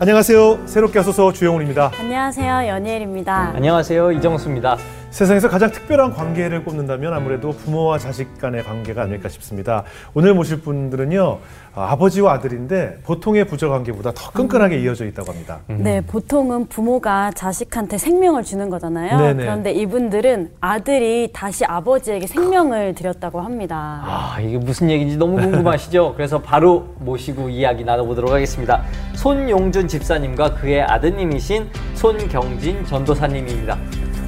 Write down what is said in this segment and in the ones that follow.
안녕하세요. 새롭게 하소서 주영훈입니다. 안녕하세요. 연예일입니다. 안녕하세요. 이정수입니다. 세상에서 가장 특별한 관계를 꼽는다면 아무래도 부모와 자식 간의 관계가 아닐까 싶습니다. 오늘 모실 분들은요, 어, 아버지와 아들인데 보통의 부적 관계보다 더 끈끈하게 이어져 있다고 합니다. 네, 보통은 부모가 자식한테 생명을 주는 거잖아요. 네네. 그런데 이분들은 아들이 다시 아버지에게 생명을 드렸다고 합니다. 아, 이게 무슨 얘기인지 너무 궁금하시죠? 그래서 바로 모시고 이야기 나눠보도록 하겠습니다. 손용준 집사님과 그의 아드님이신 손경진 전도사님입니다.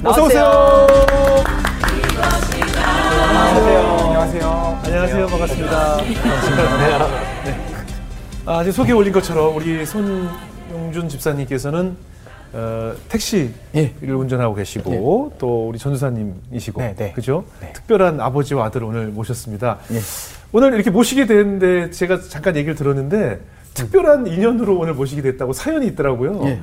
어서 오세요. 안녕하세요. 안녕하세요. 반갑습니다. 반갑습니다. 네. 아, 지금 소개 올린 것처럼 우리 손용준 집사님께서는 어, 택시를 예. 운전하고 계시고 또 우리 전도사님이시고 네, 네. 그죠? 네. 특별한 아버지와 아들을 오늘 모셨습니다. 예. 오늘 이렇게 모시게 됐는데 제가 잠깐 얘기를 들었는데 특별한 인연으로 오늘 모시게 됐다고 사연이 있더라고요. 예.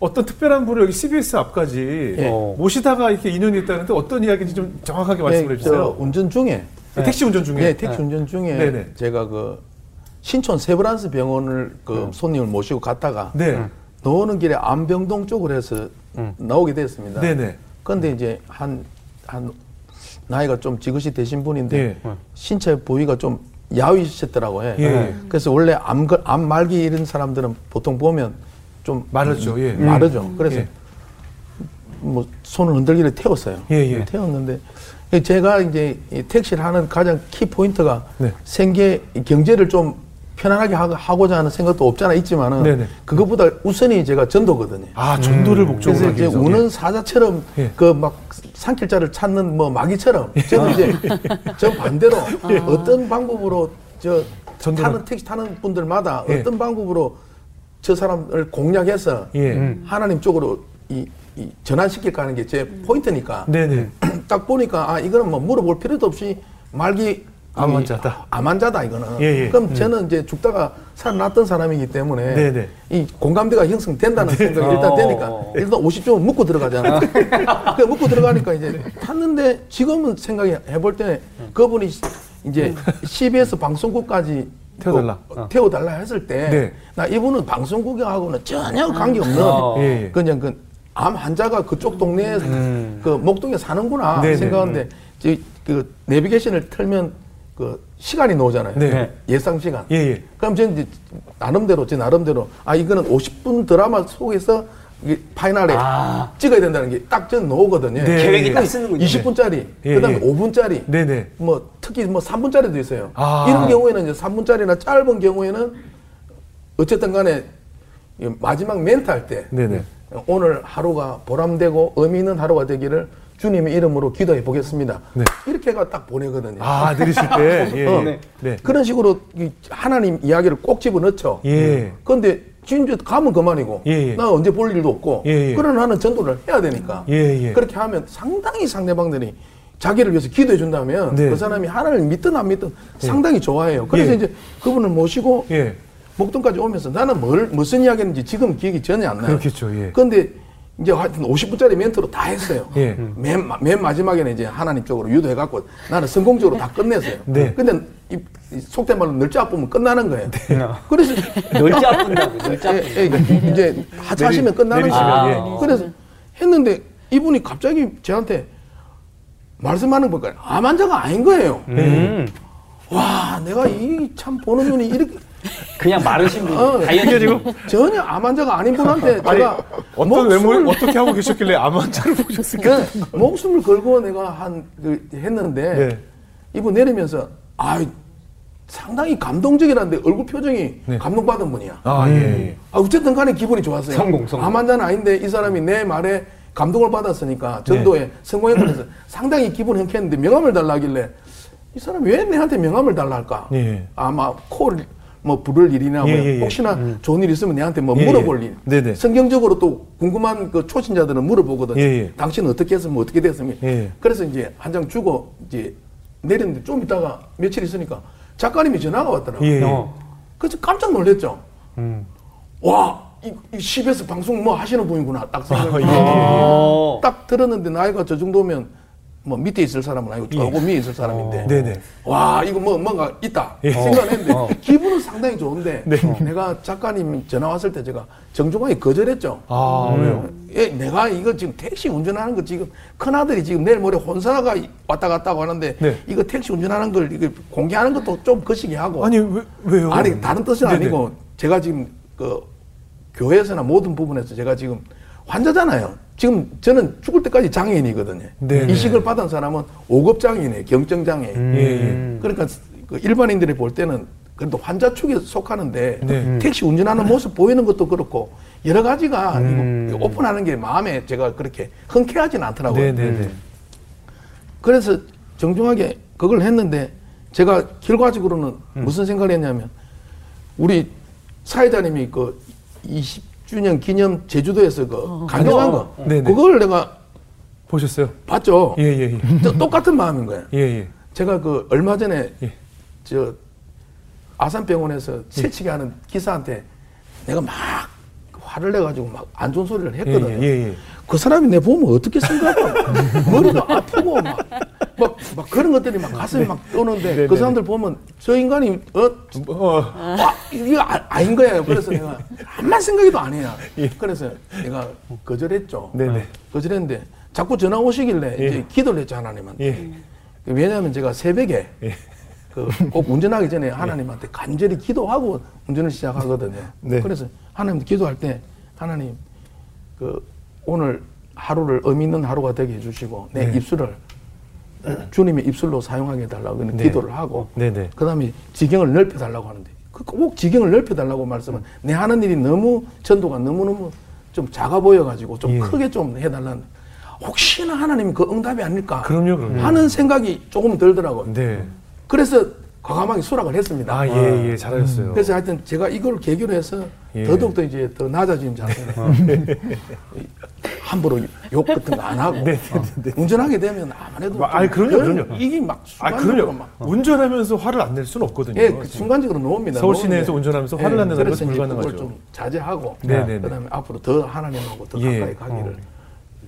어떤 특별한 분을 여기 CBS 앞까지 예. 모시다가 이렇게 인연이 있다는데 어떤 이야기인지 좀 정확하게 말씀을 예, 해주세요. 저 운전 중에 택시 운전 중에. 예, 택시 운전 중에 네네. 제가 그 신촌 세브란스 병원을 그 손님을 모시고 갔다가 네. 나오는 길에 안병동 쪽으로 해서 나오게 됐습니다. 네네. 그런데 이제 한, 한 나이가 좀 지긋이 되신 분인데 예. 신체 부위가 좀 야위셨더라고요. 예. 예. 그래서 원래 암, 걸- 암 말기 이런 사람들은 보통 보면 좀 마르죠. 예. 마르죠. 그래서 예. 뭐 손을 흔들기를 태웠어요. 예, 예. 태웠는데 제가 이제 이 택시를 하는 가장 키 포인트가 네. 생계 경제를 좀 편안하게 하- 하고자 하는 생각도 없잖아 있지만은 네네. 그것보다 우선이 제가 전도거든요. 아 전도를 목적으로 그래서 이제 위해서. 우는 사자처럼 예. 그막 산길자를 찾는 뭐 마귀처럼 저는 이제 저 반대로 어떤 방법으로 저 전도를- 타는 택시 타는 분들마다 예. 어떤 방법으로 저 사람을 공략해서 예. 하나님 쪽으로 이, 이 전환시킬까 하는 게 제 포인트니까 네네. 딱 보니까 아 이거는 뭐 물어볼 필요도 없이 말기 암 이- 환자다. 암 환자다 이거는. 예, 예. 그럼 저는 이제 죽다가 살아났던 사람이기 때문에 네 네. 이 공감대가 형성된다는 생각이 일단 어. 되니까 일단 50점은 묻고 들어가잖아. 그 묻고 들어가니까 이제 탔는데 지금은 생각해 볼 때 그분이 이제 CBS 방송국까지 태워달라. 그 태워달라 했을 때 네. 나 이분은 방송국하고는 전혀 관계없는 어. 예, 예. 그냥 그 암 환자가 그쪽 동네에 그 목동에 사는구나 네네. 생각하는데 저- 그 내비게이션을 틀면 그 시간이 나오잖아요. 네. 예상 시간. 예, 예. 그럼 저는 이제 나름대로 제 나름대로 아 이거는 50분 드라마 속에서 이게 파이널에 아. 찍어야 된다는 게 딱 저는 나오거든요. 네. 계획이 딱 쓰는군요. 20분짜리, 예, 그다음에 예. 5분짜리, 네네. 뭐 특히 뭐 3분짜리도 있어요. 아. 이런 경우에는 이제 3분짜리나 짧은 경우에는 어쨌든 간에 이 마지막 멘트 할때 네네. 오늘 하루가 보람되고 의미 있는 하루가 되기를 주님의 이름으로 기도해 보겠습니다. 네. 이렇게가 딱 보내거든요. 아 내리실 때. 예. 어. 예. 네. 그런 식으로 이 하나님 이야기를 꼭 집어넣죠. 예. 그런데 진짜 가면 그만이고 예, 예. 나 언제 볼 일도 없고 예, 예. 그러나 나는 전도를 해야 되니까 예, 예. 그렇게 하면 상당히 상대방들이 자기를 위해서 기도해 준다면 네. 그 사람이 하나님을 믿든 안 믿든 상당히 좋아해요. 그래서 예. 이제 그분을 모시고 예. 목동까지 오면서 나는 뭘 무슨 이야기했는지 지금 기억이 전혀 안 나요. 그렇겠죠, 예. 그런데 이제 하여튼 50분짜리 멘트로 다 했어요. 예. 맨, 마- 맨 마지막에는 이제 하나님 쪽으로 유도해갖고 나는 성공적으로 다 끝냈어요. 네. 근데 이, 이 속된 말로 널짜 아프면 끝나는 거예요. 그래서 널지 아픈다고, 널지 예, 아픈다고. 예, 이게 이제 하차하시면 끝나는 거예요. 예. 그래서 했는데 이분이 갑자기 저한테 말씀하는 거 보니까 암 환자가 아닌 거예요. 음. 와, 내가 이 참 보는 눈이 이렇게 그냥 마르신 분, 어, 다이어트. 전혀 암 환자가 아닌 분한테 아니 제가 어떤 외모를 어떻게 하고 계셨길래 암 환자를 보셨을까? 그 목숨을 걸고 내가 한 그 했는데 네. 이분 내리면서 아 상당히 감동적이라는데 얼굴 표정이 네. 감동받은 분이야. 아 예. 아, 어쨌든 간에 기분이 좋았어요. 성공, 성공. 암 환자는 아닌데 이 사람이 내 말에 감동을 받았으니까 전도에 네. 성공했다면서 상당히 기분 행복했는데 명함을 달라 하길래 이 사람이 왜 내한테 명함을 달라 할까? 예. 아마 코를 뭐 부를 일이나 예, 뭐 예, 예. 혹시나 좋은 일 있으면 내한테 뭐 예, 물어볼 예. 일. 네네. 성경적으로 또 궁금한 그 초신자들은 물어보거든요. 예, 예. 당신은 어떻게 했으면 어떻게 됐으면. 예. 그래서 이제 한 장 주고 이제 내렸는데 좀 있다가 며칠 있으니까 작가님이 전화가 왔더라고요. 예. 어. 그래서 깜짝 놀랐죠. 음. 와, 이, 이 CBS 방송 뭐 하시는 분이구나. 딱 생각. 아, 예. 어. 딱 들었는데 나이가 저 정도면 뭐 밑에 있을 사람은 아니고 조금 위에 있을 사람인데 네네. 와 이거 뭐 뭔가 있다 예. 생각했는데 어. 기분은 상당히 좋은데 네. 어, 내가 작가님 전화 왔을 때 제가 정중하게 거절했죠. 아, 왜요? 예, 내가 이거 지금 택시 운전하는 거 지금 큰 아들이 지금 내일 모레 혼사가 왔다 갔다 하고 하는데 네. 이거 택시 운전하는 걸 이거 공개하는 것도 좀 거시기 하고 아니, 왜, 왜요? 아니 다른 뜻은 네네. 아니고 제가 지금 그 교회에서나 모든 부분에서 제가 지금 환자잖아요. 지금 저는 죽을 때까지 장애인이거든요. 네네. 이식을 받은 사람은 5급 장애인이에요. 경증 장애인. 음. 예, 예. 그러니까 그 일반인들이 볼 때는 그래도 환자 축에 속하는데 네. 택시 운전하는 모습 보이는 것도 그렇고 여러 가지가 음. 오픈하는 게 마음에 제가 그렇게 흔쾌하진 않더라고요. 네네네. 그래서 정중하게 그걸 했는데 제가 결과적으로는 무슨 생각을 했냐면 우리 사회자님이 그 20 주년 기념 제주도에서 그 강경한 거 네네. 그걸 내가 보셨어요? 봤죠. 예, 예, 예. 또- 똑같은 마음인 거예요. 예, 예. 제가 그 얼마 전에 예. 저 아산병원에서 새치기 하는 기사한테 내가 막 화를 내가지고 막 안 좋은 소리를 예, 했거든요. 예, 예. 그 사람이 내 보면 어떻게 생각할까? 머리도 아프고 막, 막, 막 그런 것들이 막 가슴이 막 떠오는데 네, 그 네, 사람들 보면 저 인간이 어? 어, 아, 이거 아, 아닌 거예요. 그래서 내가 한만 생각해도. 예. 그래서 내가 거절했죠. 네네. 거절했는데 자꾸 전화 오시길래 예. 이제 기도를 했죠 하나님한테. 예. 왜냐하면 제가 새벽에 예. 그꼭 운전하기 전에 하나님한테 간절히 기도하고 운전을 시작하거든요. 네. 그래서 하나님 기도할 때 하나님 그 오늘 하루를 의미 있는 하루가 되게 해주시고 내 네. 입술을 주님의 입술로 사용하게 해달라고 그는 네. 기도를 하고 네네. 그다음에 지경을 넓혀 달라고 하는데 그꼭 지경을 넓혀 달라고 말씀은 내 하는 일이 너무 전도가 너무 너무 좀 작아 보여 가지고 좀 예. 크게 좀 해달라는 혹시나 하나님이 그 응답이 아닐까 그럼요, 그럼요. 하는 생각이 조금 들더라고요. 네. 그래서 과감하게 수락을 했습니다. 아, 예, 예. 잘하셨어요. 그래서 하여튼 제가 이걸 계기로 해서 예. 더더욱더 이제 더 낮아진 자세로 함부로 욕 같은 거 안 하고 네, 어, 운전하게 되면 아무래도 뭐, 아니, 좀 그럼요, 별- 그럼요. 이게 막 아, 그럼요. 막 운전하면서 화를 안 낼 수는 없거든요. 예, 그 순간적으로 놓습니다. 서울 시내에서 운전하면서 화를 안 내는 것은 불가능하죠. 좀 자제하고 네, 네, 그 다음에 앞으로 더 하나님하고 더 예. 가까이 가기를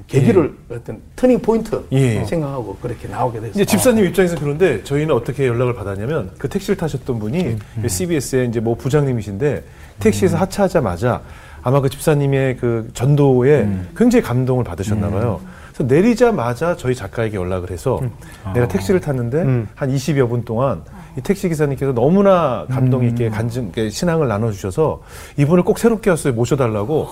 계기를 어떤 터닝 포인트 예. 생각하고 그렇게 나오게 됐어요. 이제 집사님 입장에서 그런데 저희는 어떻게 연락을 받았냐면 그 택시를 타셨던 분이 CBS의 이제 뭐 부장님이신데 택시에서 하차하자마자 아마 그 집사님의 그 전도에 굉장히 감동을 받으셨나 봐요. 그래서 내리자마자 저희 작가에게 연락을 해서 내가 택시를 탔는데 한 20여 분 동안 이 택시 기사님께서 너무나 감동 있게 간증, 이렇게 신앙을 나눠주셔서 이분을 꼭 새롭게 하어서 모셔달라고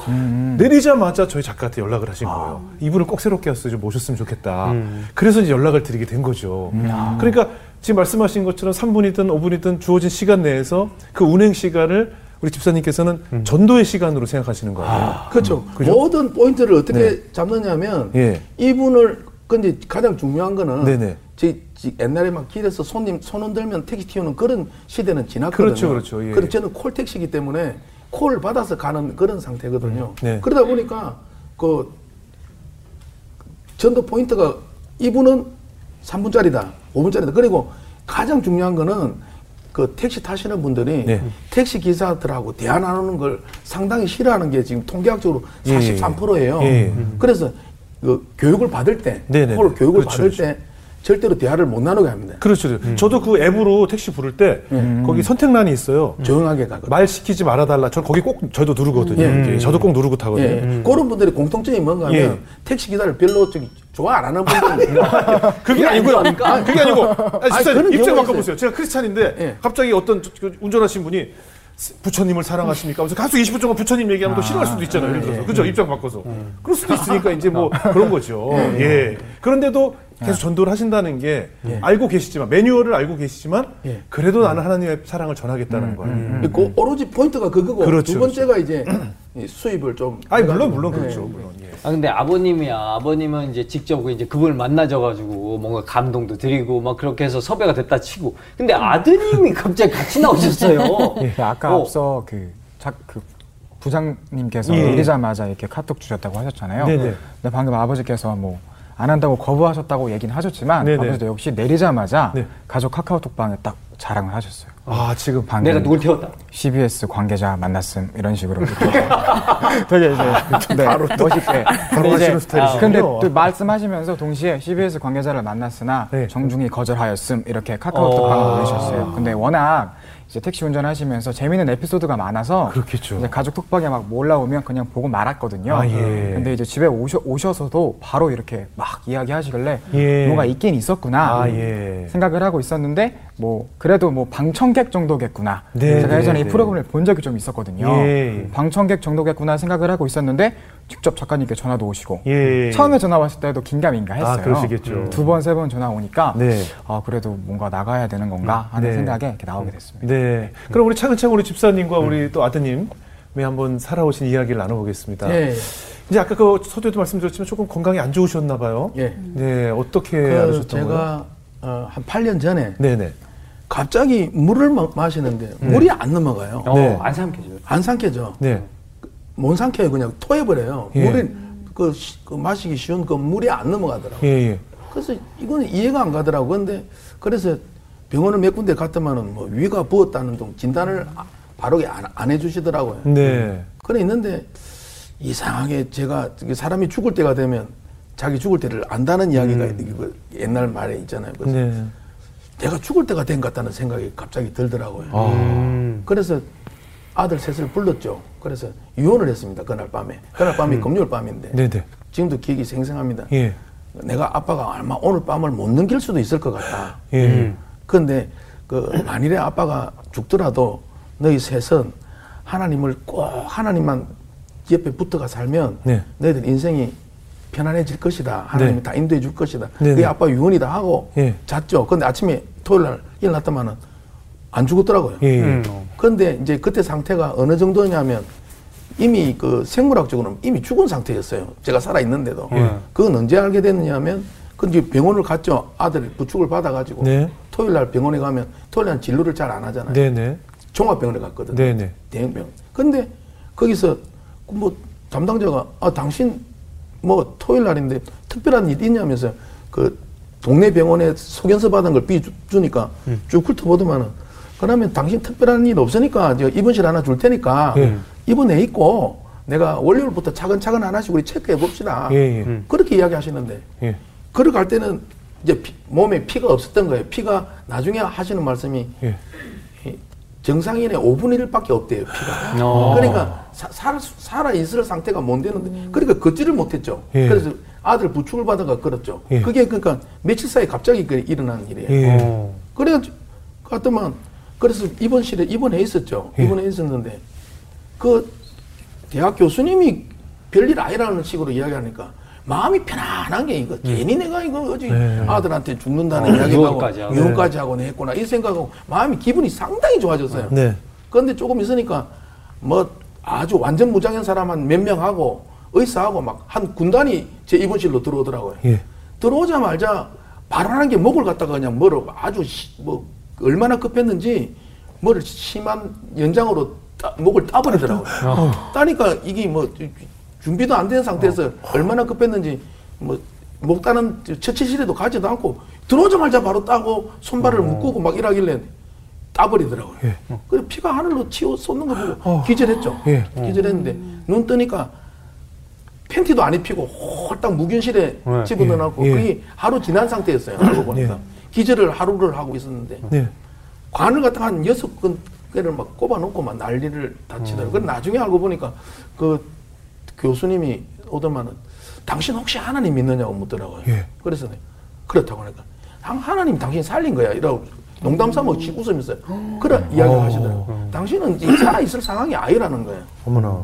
내리자마자 저희 작가한테 연락을 하신 거예요. 이분을 꼭 새롭게 좀 모셨으면 좋겠다. 그래서 이제 연락을 드리게 된 거죠. 그러니까 지금 말씀하신 것처럼 3분이든 5분이든 주어진 시간 내에서 그 운행 시간을 우리 집사님께서는 전도의 시간으로 생각하시는 거예요. 그렇죠. 모든 포인트를 어떻게 잡느냐면 예. 이분을 근데 가장 중요한 거는 네네. 제, 지- 옛날에 막 길에서 손님 손 흔들면 택시 튀우는 그런 시대는 지났거든요. 그렇죠, 그렇죠. 예. 그럼 저는 콜 택시기 때문에 콜을 받아서 가는 그런 상태거든요. 네. 그러다 보니까 그 전도 포인트가 이분은 3분짜리다, 5분짜리다. 그리고 가장 중요한 거는 그 택시 타시는 분들이 네. 택시 기사들하고 대화 나누는 걸 상당히 싫어하는 게 지금 통계학적으로 예, 예, 43%예요. 예. 그래서 그 교육을 받을 때, 네 네네. 콜 교육을 그렇죠, 받을 그렇죠. 때 절대로 대화를 못 나누게 합니다. 그렇죠. 저도 그 앱으로 택시 부를 때 거기 선택란이 있어요. 조용하게 가거든요. 말 시키지 말아달라. 저 거기 꼭 저도 누르거든요. 예. 이렇게. 저도 꼭 누르고 타거든요. 예. 그런 분들이 공통점이 뭔가 하면 예. 택시 기사를 별로 저기 좋아 안 하는 분들이 그게 아니고요. 아니, 그게 아니고. 아니, 아니, 진짜 그런 입장 바꿔보세요. 제가 크리스찬인데 예. 갑자기 어떤 저- 그 운전하신 분이 부처님을 사랑하십니까? 그래서 계속 20분 동안 부처님 얘기하면 또 싫어할 수도 있잖아요. 예를 들어서. 그죠? 입장 바꿔서. 그럴 수도 있으니까 이제 뭐 그런 거죠. 예. 그런데도 계속 전도를 하신다는 게 알고 계시지만, 매뉴얼을 알고 계시지만, 예. 그래도 나는 하나님의 사랑을 전하겠다는 거예요. 그 오로지 포인트가 그거고 그렇죠, 두 번째가 이제 이 수입을 좀 아니, 해가지고. 물론, 물론 예. 그렇죠. 물론. 예. 아 근데 아버님이야 아버님은 이제 직접 그 이제 그분을 만나져가지고 뭔가 감동도 드리고 막 그렇게 해서 섭외가 됐다 치고 근데 아드님이 갑자기 같이 나오셨어요. 예, 아까 어. 앞서 그, 작, 그 부장님께서 예. 내리자마자 이렇게 카톡 주셨다고 하셨잖아요. 네네. 근데 방금 아버지께서 뭐 안 한다고 거부하셨다고 얘기는 하셨지만. 아버지도 역시 내리자마자 네. 가족 카카오톡방에 딱 자랑을 하셨어요. 아 지금 방금 내가 누굴 태웠다. CBS 관계자 만났음 이런 식으로 되게 이제 네, 멋있게 바로 하시는 스타일이시군요. 근데 또 말씀하시면서 동시에 CBS 관계자를 만났으나 네. 정중히 거절하였음 이렇게 카카오톡 어. 방을 올리셨어요. 근데 워낙 이제 택시 운전하시면서 재미있는 에피소드가 많아서 그렇겠죠. 이제 가족 톡방에 막 올라오면 그냥 보고 말았거든요. 아, 예. 근데 이제 집에 오셔, 오셔서도 바로 이렇게 막 이야기하시길래 예. 뭐가 있긴 있었구나 아, 예. 생각을 하고 있었는데 뭐 그래도 뭐 방청객 정도겠구나. 네, 제가 네, 예전에 이 네. 프로그램을 본 적이 좀 있었거든요. 예. 방청객 정도겠구나 생각을 하고 있었는데 직접 작가님께 전화도 오시고 예. 처음에 전화 왔을 때도 긴가민가 했어요. 아, 그러시겠죠. 두 번 세 번 전화 오니까 네. 아 그래도 뭔가 나가야 되는 건가 하는 네. 생각에 이렇게 나오게 됐습니다. 네. 그럼 우리 차근차근 우리 집사님과 우리 또 아드님 왜 한번 살아오신 이야기를 나눠보겠습니다. 예. 이제 아까 그 서두에도 말씀드렸지만 조금 건강이 안 좋으셨나 봐요. 예. 네. 어떻게 그 알으셨던 제가 거예요? 어, 한 8년 전에 네네. 갑자기 물을 마, 마시는데 물이 안 넘어가요. 어, 네. 안 삼켜져요. 안 삼켜져. 네. 못 삼켜요. 그냥 토해버려요. 예. 물이 그, 시- 그 마시기 쉬운 그 물이 안 넘어가더라고요. 예, 예. 그래서 이거는 이해가 안 가더라고. 근데 그래서 병원을 몇 군데 갔더만은 뭐 위가 부었다는 등 진단을 아- 바로 안, 안 해주시더라고요. 네. 그래 있는데 이상하게 제가 사람이 죽을 때가 되면 자기 죽을 때를 안다는 이야기가 이거 옛날 말에 있잖아요. 그래서 네. 내가 죽을 때가 된 것 같다는 생각이 갑자기 들더라고요. 아. 그래서 아들 셋을 불렀죠. 그래서 유언을 했습니다. 그날 밤에. 그날 밤이 금요일 밤인데 네네. 지금도 기억이 생생합니다. 예. 내가 아빠가 아마 오늘 밤을 못 넘길 수도 있을 것 같다. 예. 그런데 그 만일에 아빠가 죽더라도 너희 셋은 하나님을 꼭 하나님만 옆에 붙어가 살면 네. 너희들 인생이 편안해질 것이다. 하나님이 네. 다 인도해 줄 것이다. 네, 그게 네. 아빠 유언이다 하고 예. 잤죠. 근데 아침에 토요일 날 일어났더만은 안 죽었더라고요. 예. 예. 음. 그런데 이제 그때 상태가 어느 정도냐면 이미 그 생물학적으로는 이미 죽은 상태였어요. 제가 살아 있는데도. 예. 그건 언제 알게 됐느냐면 그 이제 병원을 갔죠. 아들이 부축을 받아가지고 네. 토요일 날 병원에 가면 토요일 날 진료를 잘 안 하잖아요. 네네. 종합병원에 갔거든요. 네네. 대형병원. 근데 거기서 그뭐 담당자가 아 당신 뭐 토요일 날인데 특별한 일 있냐면서 그 동네 병원에 소견서 받은 걸 비주니까 쭉 훑어보더만은 그러면 당신 특별한 일 없으니까 저 입원실 하나 줄 테니까 예. 입원해 있고 내가 월요일부터 차근차근 하나씩 우리 체크해 봅시다. 예, 예. 음. 그렇게 이야기 하시는데 예. 걸어갈 때는 이제 피- 몸에 피가 없었던 거예요. 피가 나중에 하시는 말씀이 예. 이 정상인의 5분의 1밖에 없대요, 피가. 어. 그러니까 사, 살, 살아있을 상태가 못 되는데, 그러니까 걷지를 못했죠. 예. 그래서 아들 부축을 받아가 걸었죠. 예. 그게 그러니까 며칠 사이에 갑자기 그 일어난 일이에요. 예. 어. 그래가지고, 갔더만, 그래서 입원실에 입원해 있었죠. 예. 입원해 있었는데, 그 대학 교수님이 별일 아니라는 식으로 이야기하니까, 마음이 편안한 게 이거 괜히 내가 이거 어디 네. 아들한테 죽는다는 어, 이야기하고 유언까지 하고. 하고 했구나 이 생각하고 마음이 기분이 상당히 좋아졌어요. 네. 그런데 조금 있으니까 뭐 아주 완전 무장한 사람 한 몇 명하고 의사하고 막 한 군단이 제 입원실로 들어오더라고요. 예. 들어오자마자 발언한 게 목을 갖다가 그냥 뭐로 아주 시- 뭐 얼마나 급했는지 뭐를 심한 연장으로 따- 목을 따버리더라고요. 따니까 이게 뭐 준비도 안 된 상태에서 얼마나 급했는지 뭐 목 따는 처치실에도 가지도 않고 들어오자마자 바로 따고 손발을 묶고 막 이러길래 따버리더라고요. 예. 그래 피가 하늘로 튀어 쏟는 거 보고 기절했죠. 예. 기절했는데 눈 뜨니까 팬티도 안 입히고 홀딱 무균실에 네. 집어넣어놓고 예. 예. 그게 하루 지난 상태였어요. 알고 보니까 예. 기절을 하루를 하고 있었는데 네. 관을 갖다가 한 여섯 개를 막 꼽아놓고 막 난리를 다치더라고요. 그래 나중에 알고 보니까 그 교수님이 오더만은 당신 혹시 하나님 믿느냐고 묻더라고요. 예. 그래서 그렇다고 하니까 하- 하나님 당신 살린 거야 이러고 농담 삼아 씩 웃으면서 그래 이야기를 하시더라고요. 당신은 이 살아있을 상황이 아니라는 거예요. 어머나.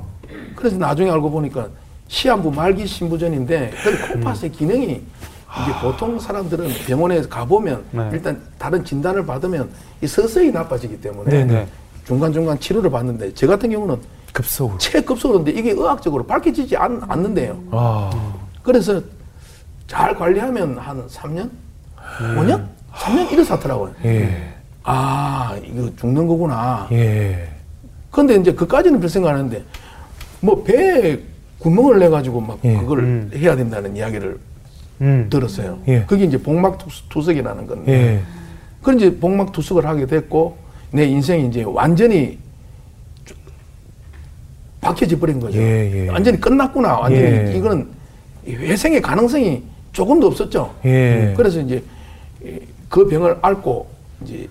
그래서 나중에 알고 보니까 시한부 말기 신부전인데 그 코파스의 기능이 이게 보통 사람들은 병원에 가보면 네. 일단 다른 진단을 받으면 이 서서히 나빠지기 때문에 네네. 중간중간 치료를 받는데 저 같은 경우는 급속으로. 최급속으로인데 이게 의학적으로 밝혀지지 않, 않는데요. 아. 그래서 잘 관리하면 한 3년? 5년? 3년 이래 사더라고요. 예. 아, 이거 죽는 거구나. 예. 근데 이제 그까지는 별 생각 안 했는데 뭐 배에 구멍을 내 가지고 막 예. 그걸 음. 해야 된다는 이야기를 음. 들었어요. 예. 그게 이제 복막 투- 투석이라는 건데 예. 그런 이제 복막 투석을 하게 됐고 내 인생이 이제 완전히 쭉 박혀져 버린 거죠. 예, 예. 완전히 끝났구나. 완전히 예. 이거는 회생의 가능성이 조금도 없었죠. 예. 그래서 이제 그 병을 앓고 이제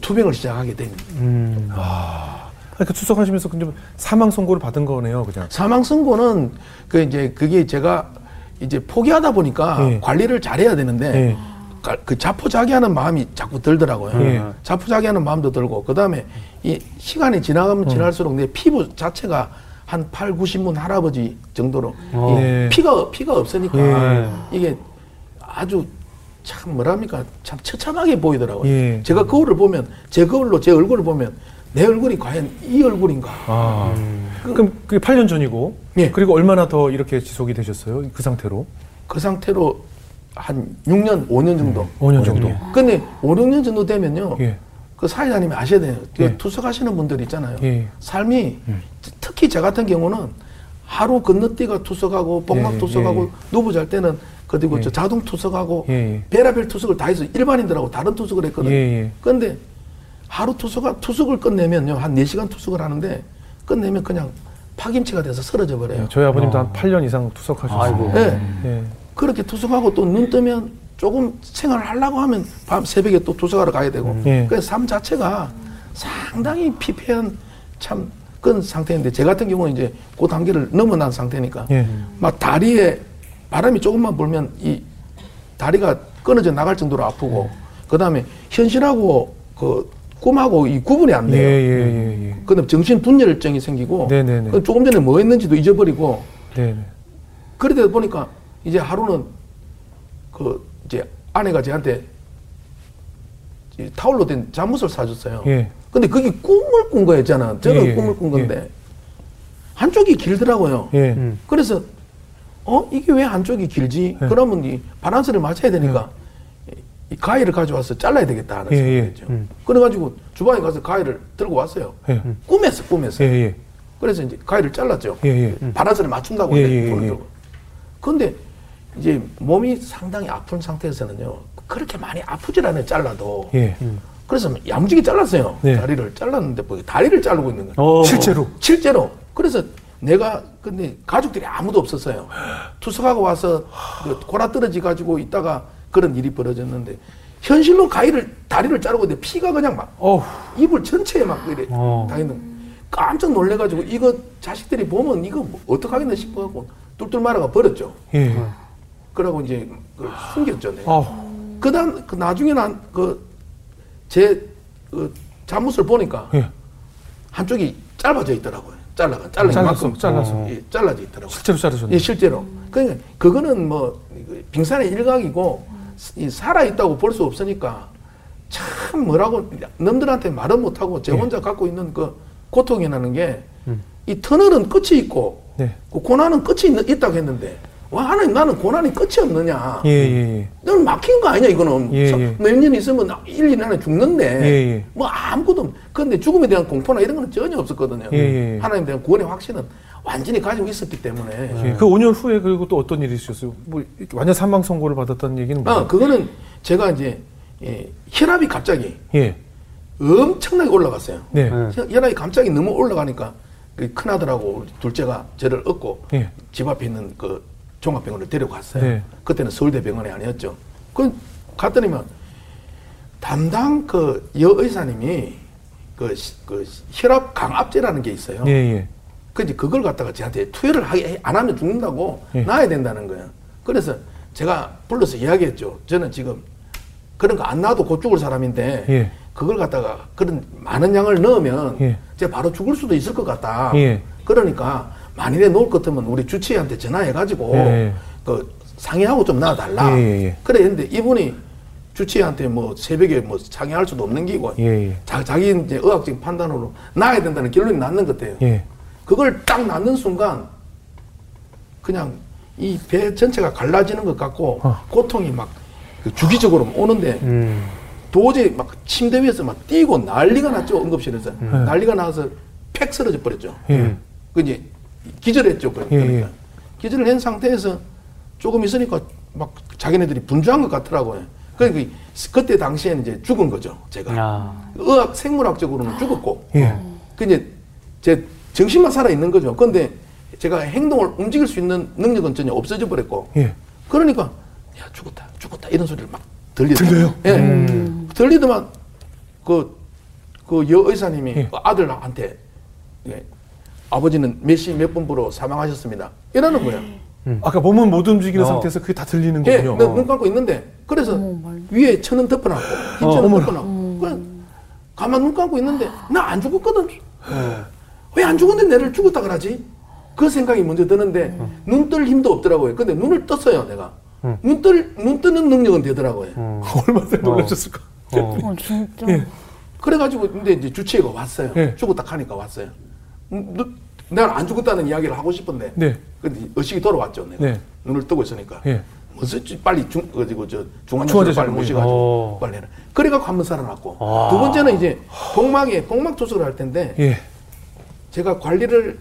투병을 시작하게 된 그러니까 투석하시면서 근데 사망 선고를 받은 거네요, 그냥. 사망 선고는 그 이제 그게 제가 이제 포기하다 보니까 예. 관리를 잘해야 되는데 예. 가- 그 자포자기하는 마음이 자꾸 들더라고요. 예. 자포자기하는 마음도 들고 그 다음에 이 시간이 지나가면 지날수록 내 피부 자체가 한 8, 90문 할아버지 정도로 어. 이 예. 피가 피가 없으니까 예. 이게 아주 참 뭐랍니까 참 처참하게 보이더라고요. 예. 제가 거울을 보면 제 거울로 제 얼굴을 보면 내 얼굴이 과연 이 얼굴인가? 아. 그럼 그게 8년 전이고. 예. 그리고 얼마나 더 이렇게 지속이 되셨어요? 그 상태로? 그 상태로 한 6년, 5년 정도. 5년 정도. 근데 5, 6년 정도 되면요. 예. 그 사회자님이 아셔야 돼요. 그 예. 투석하시는 분들 있잖아요. 예. 삶이 특히 저 같은 경우는 하루 건너뛰가 투석하고 복막 예, 투석하고 예. 누부 잘 때는 그리고 예. 저 자동 투석하고 예, 예. 베라벨 투석을 다 해서 일반인들하고 다른 투석을 했거든요. 예, 예. 그런데 하루 투석 투석을 끝내면요. 한 4시간 투석을 하는데 끝내면 그냥 파김치가 돼서 쓰러져 버려요. 예, 저희 아버님도 한 8년 이상 투석하셨어요. 아이고. 네. 예. 그렇게 투석하고 또 눈 뜨면 조금 생활을 하려고 하면 밤 새벽에 또 투석하러 가야 되고 예. 그래서 삶 자체가 상당히 피폐한 참 그런 상태인데 제 같은 경우는 이제 그 단계를 넘어난 상태니까 예. 막 다리에 바람이 조금만 불면 이 다리가 끊어져 나갈 정도로 아프고 그다음에 현실하고 그 꿈하고 이 구분이 안 예, 돼요. 예, 예, 예. 그다음 정신 분열증이 생기고 네네네. 그 조금 전에 뭐 했는지도 잊어버리고 네. 네. 그러다 보니까 이제 하루는 그 이제 아내가 저한테 이 타올로 된 잠옷을 사줬어요. 예. 근데 그게 꿈을 꾼 거였잖아. 저는 예, 예, 꿈을 꾼 예. 건데 한쪽이 길더라고요. 예. 음. 그래서 어 이게 왜 한쪽이 길지? 예. 그러면 이 바란스를 맞춰야 되니까 이 가위를 가져와서 잘라야 되겠다 하는 예, 생각이죠. 음. 그래가지고 주방에 가서 가위를 들고 왔어요. 예. 꿈에서 꿈에서. 예, 예. 그래서 이제 가위를 잘랐죠. 예, 예. 바란스를 맞춘다고 예, 해. 예, 예. 근데 이제 몸이 상당히 아픈 상태에서는요. 그렇게 많이 아프질 않아요. 잘라도. 예. 그래서 야무지게 잘랐어요. 네. 다리를 잘랐는데 뭐 다리를 자르고 있는 거예요. 어. 실제로. 실제로. 그래서 내가 근데 가족들이 아무도 없었어요. 투석하고 와서 그 골아 떨어지 가지고 있다가 그런 일이 벌어졌는데 현실로 가위를 다리를 자르고 있는데 피가 그냥 막 어우. 이불 전체에 막 이래 어. 다 있는 깜짝 놀래가지고 이거 자식들이 보면 이거 뭐 어떡하겠나 싶어갖고 뚫뚫 말아가 버렸죠. 예. 그러고 이제 그걸 숨겼죠. 내가. 그다음 그 나중에 난 그제 그 잠옷을 보니까 예. 한쪽이 짧아져 있더라고요. 잘라가 잘라 잘랐어, 이만큼 잘랐어. 예, 잘라져 있더라고요. 실제로 자르셨네. 예, 실제로. 그러니까 그거는 뭐 빙산의 일각이고 이 살아 있다고 볼 수 없으니까 참 뭐라고 남들한테 말은 못하고 제 예. 혼자 갖고 있는 그 고통이라는 게이 터널은 끝이 있고 네. 그 고난은 끝이 있, 있다고 했는데 와 하나님 나는 고난이 끝이 없느냐? 예, 예, 예. 너는 막힌 거 아니냐 이거는 예, 서- 예. 몇년 있으면 1, 2년 안에 죽는데 예, 예. 뭐 아무것도 없 근데 죽음에 대한 공포나 이런 거는 전혀 없었거든요. 하나님에 대한 구원의 확신은 완전히 가지고 있었기 때문에 예. 그 5년 후에 그리고 또 어떤 일이 있으셨어요? 뭐 완전 사망 선고를 받았다는 얘기는 뭐예요? 아 그거는 제가 이제 예, 혈압이 갑자기 예. 엄청나게 올라갔어요 네. 네. 혈- 혈압이 갑자기 너무 올라가니까 그 큰 아들하고 우리 둘째가 저를 업고 예. 집 앞에 있는 그 종합병원을 데려갔어요. 네. 그때는 서울대 병원이 아니었죠. 그 갔더니만 담당 그 여의사님이 그, 시- 그 혈압 강압제라는 게 있어요. 예, 예. 그 이제 그걸 갖다가 저한테 투여를 하게 안 하면 죽는다고 예. 놔야 된다는 거예요. 그래서 제가 불러서 이야기했죠. 저는 지금 그런 거 안 놔도 곧 죽을 사람인데 예. 그걸 갖다가 그런 많은 양을 넣으면 예. 제가 바로 죽을 수도 있을 것 같다. 예. 그러니까 만일에 놓을 것 같으면 우리 주치의한테 전화해가지고 예. 그 상의하고 좀 놔달라. 예. 그래 했는데 이분이 주치의한테 뭐 새벽에 뭐 상의할 수도 없는 기고. 자, 자기 이제 의학적인 판단으로 놔야 된다는 결론이 났는 것 같아요. 예. 그걸 딱 낳는 순간 그냥 이 배 전체가 갈라지는 것 같고 어. 고통이 막그 주기적으로 오는데 음. 도저히 막 침대 위에서 막 뛰고 난리가 났죠 응급실에서 난리가 나서 팩 쓰러져 버렸죠. 예. 그 이제 기절했죠. 그- 예, 그러니까 예. 기절을 한 상태에서 조금 있으니까 막 자기네들이 분주한 것 같더라고요. 그러니까 이- 그때 당시에는 이제 죽은 거죠, 제가. 아. 의학 생물학적으로는 죽었고. 예. 그 이제 제 정신만 살아 있는 거죠. 근데 제가 행동을 움직일 수 있는 능력은 전혀 없어져 버렸고. 예. 그러니까 야 죽었다, 죽었다 이런 소리를 막 들리더라고요. 들려요? 예. 들리더만 그, 그 여의사님이 예. 그 아들한테 예, 아버지는 몇 시 몇 분부로 사망하셨습니다. 이러는 거예요. 아까 몸은 못 움직이는 어. 상태에서 그게 다 들리는 예, 거군요. 내가 눈 감고 있는데 그래서 위에 천은 덮어놨고 흰 천은 어머나. 덮어놨고 그냥 가만 눈 감고 있는데 나 안 죽었거든. 왜 안 죽었는데 내를 죽었다 그러지? 그 생각이 먼저 드는데 눈뜰 힘도 없더라고요. 근데 눈을 떴어요, 내가. 눈 뜰, 눈 뜨는 능력은 되더라고요. 얼마나 놀라셨을까? 어. 어, 진짜. 예. 그래가지고 근데 이제 주치의가 왔어요. 예. 죽었다 하니까 왔어요. 음, 너- 내가 안 죽었다는 이야기를 하고 싶은데 네. 근데 의식이 돌아왔죠. 내가 네. 눈을 뜨고 있으니까. 예. 무슨 빨리 중 그리고 저 중환자실 빨리 모셔가지고 어. 빨리 해라. 그래갖고 한번 살아났고 아. 두 번째는 이제 복막에 복막 투석을 할 텐데 예. 제가 관리를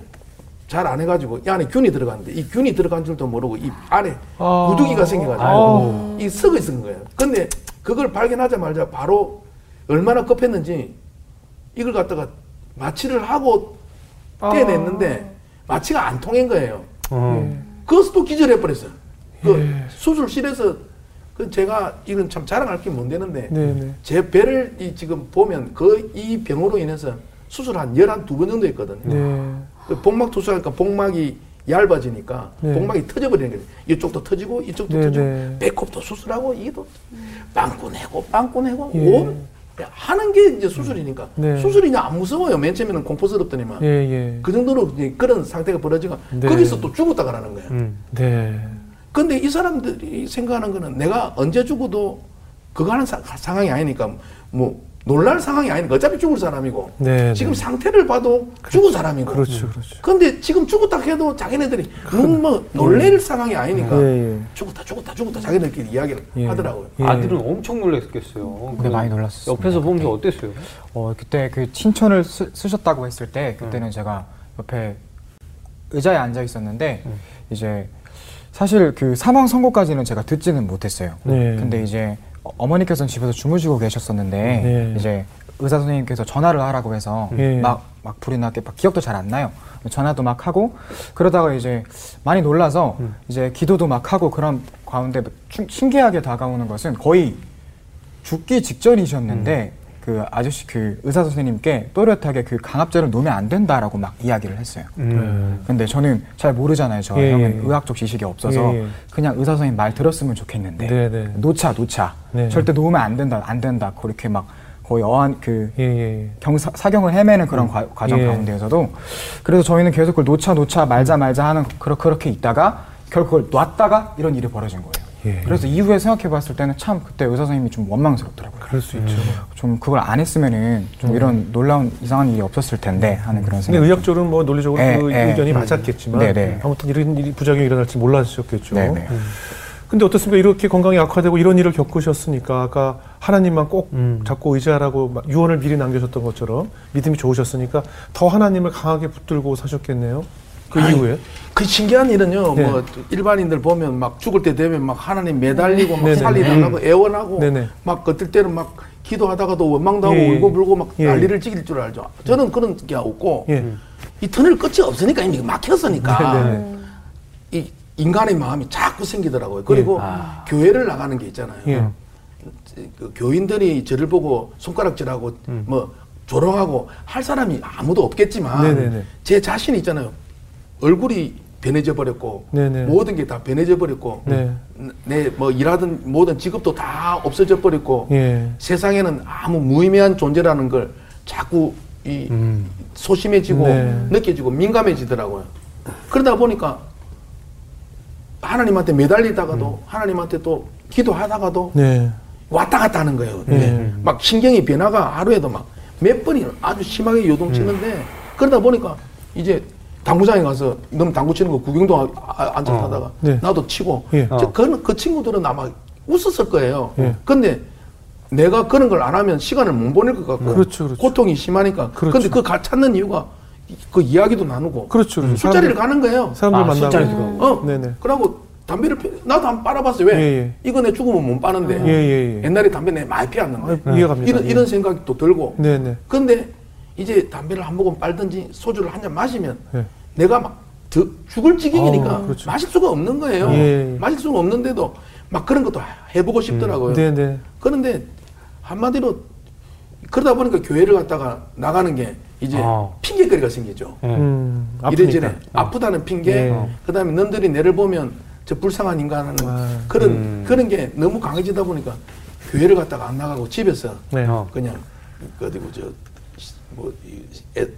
잘 안 해가지고 이 안에 균이 들어갔는데 이 균이 들어간 줄도 모르고 이 안에 아. 구두기가 생겨가지고 아이고. 이 썩어 있은 거예요. 근데 그걸 발견하자마자 바로 얼마나 급했는지 이걸 갖다가 마취를 하고 떼냈는데 마취가 안 통한 거예요. 어. 그것도 또 기절해 버렸어요. 그 예. 수술실에서 그 제가 이건 참 자랑할 게 못 되는데 네, 네. 제 배를 이 지금 보면 그 이 병으로 인해서 수술 한 열한 두 번 정도 했거든요. 네. 그 복막 투수하니까 복막이 얇아지니까 네. 복막이 터져버리는 거예요. 이쪽도 터지고 이쪽도 네, 터지고 네. 배꼽도 수술하고 이도 빵꾸 내고 빵꾸 내고 예. 온 하는 게 이제 수술이니까 네. 수술이냐 안 무서워요. 맨 처음에는 공포스럽더니만 예, 예. 그 정도로 그런 상태가 벌어지고 네. 거기서 또 죽었다 가라는 거예요. 음. 네. 근데 이 사람들이 생각하는 거는 내가 언제 죽어도 그거 하는 사- 상황이 아니니까 뭐 놀랄 상황이 아니니까 어차피 죽을 사람이고 네, 지금 네. 상태를 봐도 죽은 사람이고 그렇죠, 그렇죠. 근데 지금 죽었다 해도 자기네들이 눈뭐 놀랄 상황이 아니니까 예, 예. 죽었다 죽었다 죽었다 자기들끼리 이야기를 예. 하더라고요. 예. 아들은 엄청 놀랐겠어요. 네, 많이 놀랐었습니다. 옆에서 보면서 어땠어요? 어, 그때 그 친천을 쓰, 쓰셨다고 했을 때 그때는 제가 옆에 의자에 앉아 있었는데 이제 사실 그 사망 선고까지는 제가 듣지는 못했어요. 네. 근데 이제 어- 어머니께서는 집에서 주무시고 계셨었는데 네. 이제 의사 선생님께서 전화를 하라고 해서 네. 막, 막 불이 나게 막 기억도 잘 안 나요. 전화도 막 하고 그러다가 이제 많이 놀라서 이제 기도도 막 하고 그런 가운데 충- 신기하게 다가오는 것은 거의 죽기 직전이셨는데 그 아저씨 그 의사 선생님께 또렷하게 그 강압제를 놓으면 안 된다라고 막 이야기를 했어요. 음. 근데 저는 잘 모르잖아요. 저 예, 형은 예. 의학적 지식이 없어서 예, 예. 그냥 의사 선생님 말 들었으면 좋겠는데 네, 네. 놓자 놓자 네. 절대 놓으면 안 된다 안 된다 그렇게 막 거의 어한 그 예, 예. 경사, 사경을 헤매는 그런 과, 과정 예. 가운데에서도 그래서 저희는 계속 그걸 놓자 놓자 말자 말자 하는 그렇, 그렇게 있다가 결국 그걸 놨다가 이런 일이 벌어진 거예요. 예. 그래서 이후에 생각해 봤을 때는 참 그때 의사 선생님이 좀 원망스럽더라고요. 그럴 수 있죠. 좀 그걸 안 했으면은 좀 이런 놀라운 이상한 일이 없었을 텐데 하는 그런 근데 생각. 의학적으로 뭐 논리적으로 예, 그 예. 의견이 음. 맞았겠지만 네네. 아무튼 이런 일이 부작용이 일어날지 몰랐었겠죠. 네, 네. 근데 어떻습니까? 이렇게 건강이 악화되고 이런 일을 겪으셨으니까 아까 하나님만 꼭 음. 잡고 의지하라고 막 유언을 미리 남겨줬던 것처럼 믿음이 좋으셨으니까 더 하나님을 강하게 붙들고 사셨겠네요. 그 아이, 이후에 그 신기한 일은요. 네. 뭐 일반인들 보면 막 죽을 때 되면 막 하나님 매달리고 막 네네. 살리달라고 애원하고 네네. 막 그들 때는 막 기도하다가도 원망도 하고 예, 예. 울고 불고 막 예. 난리를 찍일 줄 알죠. 저는 그런 게 없고 예. 이 터널 끝이 없으니까 이미 막혔으니까 네네. 이 인간의 마음이 자꾸 생기더라고요. 그리고 아. 교회를 나가는 게 있잖아요. 예. 그 교인들이 저를 보고 손가락질하고 뭐 조롱하고 할 사람이 아무도 없겠지만 네네네. 제 자신 있잖아요. 얼굴이 변해져 버렸고 네네. 모든 게 다 변해져 버렸고 네. 내뭐 일하던 모든 직업도 다 없어져 버렸고 예. 세상에는 아무 무의미한 존재라는 걸 자꾸 이 소심해지고 네. 느껴지고 민감해지더라고요. 그러다 보니까 하나님한테 매달리다가도 하나님한테 또 기도하다가도 네. 왔다 갔다 하는 거예요. 네. 막 신경이 변화가 하루에도 막 몇 번이 아주 심하게 요동치는데 그러다 보니까 이제 당구장에 가서 너무 당구 치는 거 구경도 아- 아- 앉아 어. 하다가 네. 나도 치고 예. 저, 그, 그 친구들은 아마 웃었을 거예요. 예. 근데 내가 그런 걸 안 하면 시간을 못 보낼 것 같고 그렇죠, 그렇죠. 고통이 심하니까 그렇죠. 근데 그 가- 찾는 이유가 이- 그 이야기도 나누고 그렇죠, 그렇죠. 술자리를 사람들- 가는 거예요. 사람들 아, 만나고 술자리도 가고. 어, 네네. 그러고 담배를 피, 나도 한번 빨아봤어요. 왜? 예, 예. 이거 내 죽으면 못 빠는데. 예, 예, 예. 옛날에 담배 내 많이 피웠는데. 아, 이해갑니다. 이런, 예. 이런 생각이 또 들고. 네, 네. 근데 이제 담배를 한 모금 빨든지 소주를 한 잔 마시면 예. 내가 막 더, 죽을 지경이니까 어, 그렇죠. 마실 수가 없는 거예요. 예. 마실 수가 없는데도 막 그런 것도 해보고 싶더라고요. 네, 네. 그런데 한마디로 그러다 보니까 교회를 갔다가 나가는 게 이제 아. 핑계거리가 생기죠. 예. 음, 이래저래 아프니까. 아프다는 핑계, 예. 그다음에 너희들이 내를 보면 저 불쌍한 인간 하는 아, 그런 그런 게 너무 강해지다 보니까 교회를 갔다가 안 나가고 집에서 네. 어. 그냥 어디고 저 뭐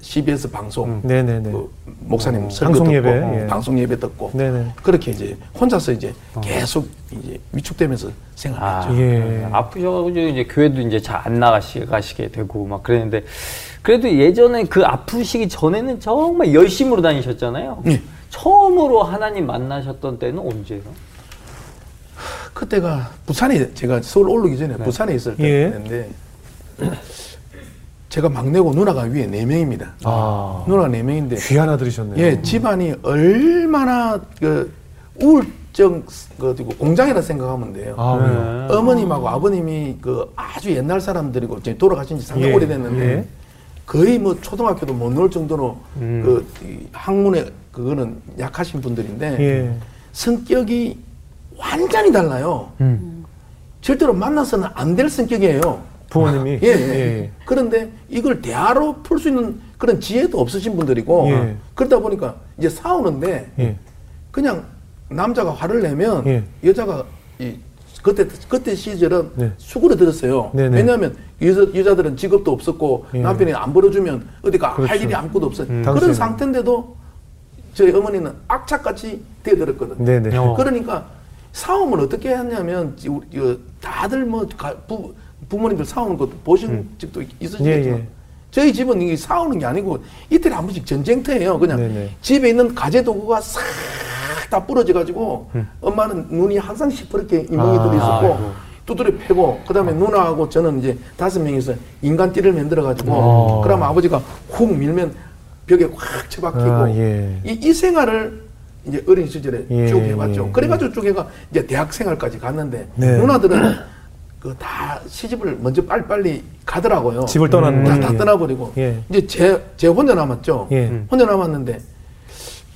CBS 방송 네, 네, 네. 그 목사님 어, 설교 방송 듣고 예배, 어, 예. 방송 예배 듣고 네, 네. 그렇게 이제 혼자서 이제 계속 이제 위축되면서 생활했죠. 아, 예. 아프셔가지고 이제 교회도 이제 잘 안 나가시게 되고 막 그랬는데 그래도 예전에 그 아프시기 전에는 정말 열심으로 다니셨잖아요. 예. 처음으로 하나님 만나셨던 때는 언제예요? 그때가 부산에 제가 서울 올라오기 전에 부산에 있을 예. 때인데 제가 막내고 누나가 위에 네 명입니다. 아. 누나가 네 명인데 귀 하나 들으셨네요. 예 집안이 얼마나 그 우울증 그 어디고 공장이라 생각하면 돼요. 아, 왜요? 어머님하고 아버님이 그 아주 옛날 사람들이고 이제 돌아가신 지 상당히 예, 오래됐는데 예. 거의 뭐 초등학교도 못 나올 정도로 음. 그이 학문에 그거는 약하신 분들인데 예. 성격이 완전히 달라요. 음. 절대로 만나서는 안 될 성격이에요. 부모님이. 예, 예. 그런데 이걸 대화로 풀 수 있는 그런 지혜도 없으신 분들이고 예. 그러다 보니까 이제 싸우는데 예. 그냥 남자가 화를 내면 예. 여자가 이 그때 그때 시절은 네. 수그러 들었어요. 네네. 왜냐하면 여자, 여자들은 직업도 없었고 예. 남편이 안 벌어주면 어디가 할 그렇죠. 일이 아무것도 없어요. 음. 그런. 상태인데도 저희 어머니는 악착같이 대들었거든요. 네네. 어. 그러니까 싸움을 어떻게 했냐면 다들 뭐 가- 부, 부모님들 싸우는 것도 보신 적도 있으시겠지만 예, 예. 저희 집은 이게 싸우는 게 아니고 이틀에 한 번씩 전쟁터예요. 그냥 네네. 집에 있는 가재 도구가 싹 다 부러져 가지고 엄마는 눈이 항상 시퍼렇게 이멍이 아, 들어 있었고 아이고. 두드려 패고 그다음에 누나하고 저는 이제 다섯 명이서 인간 띠를 만들어 가지고 어. 그러면 아버지가 훅 밀면 벽에 확 처박히고 아, 예. 이, 이 생활을 이제 어린 시절에 예, 쭉 해봤죠. 예, 그래가지고 쭉 해가 이제 대학 생활까지 갔는데 네. 누나들은 그 다 시집을 먼저 빨리빨리 가더라고요. 집을 떠나는 다. 다 예. 떠나버리고 예. 이제 제, 제 혼자 남았죠. 예. 음. 혼자 남았는데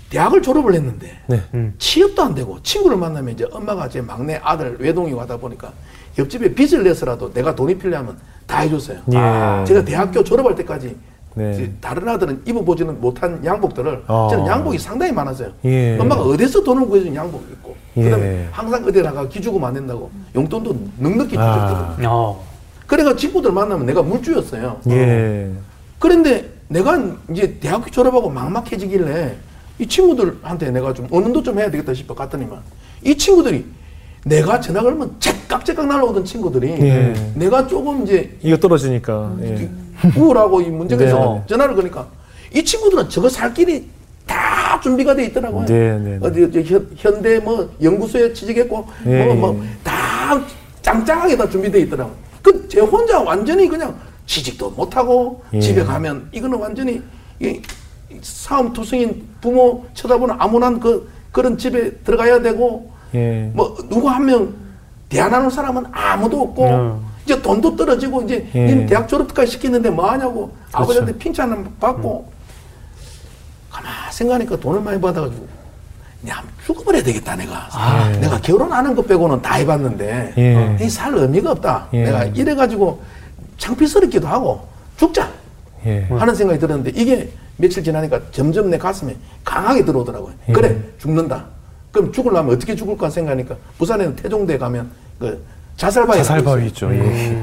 대학을 졸업을 했는데 네. 취업도 안 되고 친구를 만나면 이제 엄마가 제 막내 아들 외동이 와다 보니까 옆집에 빚을 내서라도 내가 돈이 필요하면 다 해줬어요. 예. 제가 대학교 졸업할 때까지 네. 다른 아들은 입어보지는 못한 양복들을 어. 저는 양복이 상당히 많았어요. 예. 엄마가 어디서 돈을 구해준 양복이 있고 예. 그다음에 항상 어디 나가 기주고 안 된다고 용돈도 넉넉히 아. 주셨거든요. 어. 그래가 친구들 만나면 내가 물주였어요. 예. 그런데 내가 이제 대학교 졸업하고 막막해지길래 이 친구들한테 내가 좀 어른도 좀 해야 되겠다 싶어 갔더니만 이 친구들이 내가 전화 걸면 째깍째깍 날라오던 친구들이 예. 내가 조금 이제 이거 떨어지니까. 예. 우울하고 이 문제가 네. 있어 전화를 거니까 이 친구들은 저거 살 길이 다 준비가 돼 있더라고요. 네, 네, 네. 어디 현, 현대 뭐 연구소에 취직했고 예, 뭐뭐 다 짱짱하게 다 준비돼 있더라고. 그 제 혼자 완전히 그냥 취직도 못 하고 예. 집에 가면 이거는 완전히 이 사업 투성인 부모 쳐다보는 암울한 그 그런 집에 들어가야 되고 예. 뭐 누구 한 명 대안하는 사람은 아무도 없고 음. 이제 돈도 떨어지고 이제 예. 대학 졸업까지 시키는데 뭐 하냐고 아버지한테 핀찬을 받고 음. 가만 생각하니까 돈을 많이 받아가지고 한번 죽어버려야 되겠다 내가 아. 내가 결혼하는 것 빼고는 다 해봤는데 예. 이살 의미가 없다 예. 내가 이래가지고 창피스럽기도 하고 죽자 예. 하는 생각이 들었는데 이게 며칠 지나니까 점점 내 가슴에 강하게 들어오더라고요. 예. 그래 죽는다. 그럼 죽으려면 어떻게 죽을까 생각하니까 부산에는 태종대 가면 그 자살바위 자살바위 있죠. 예.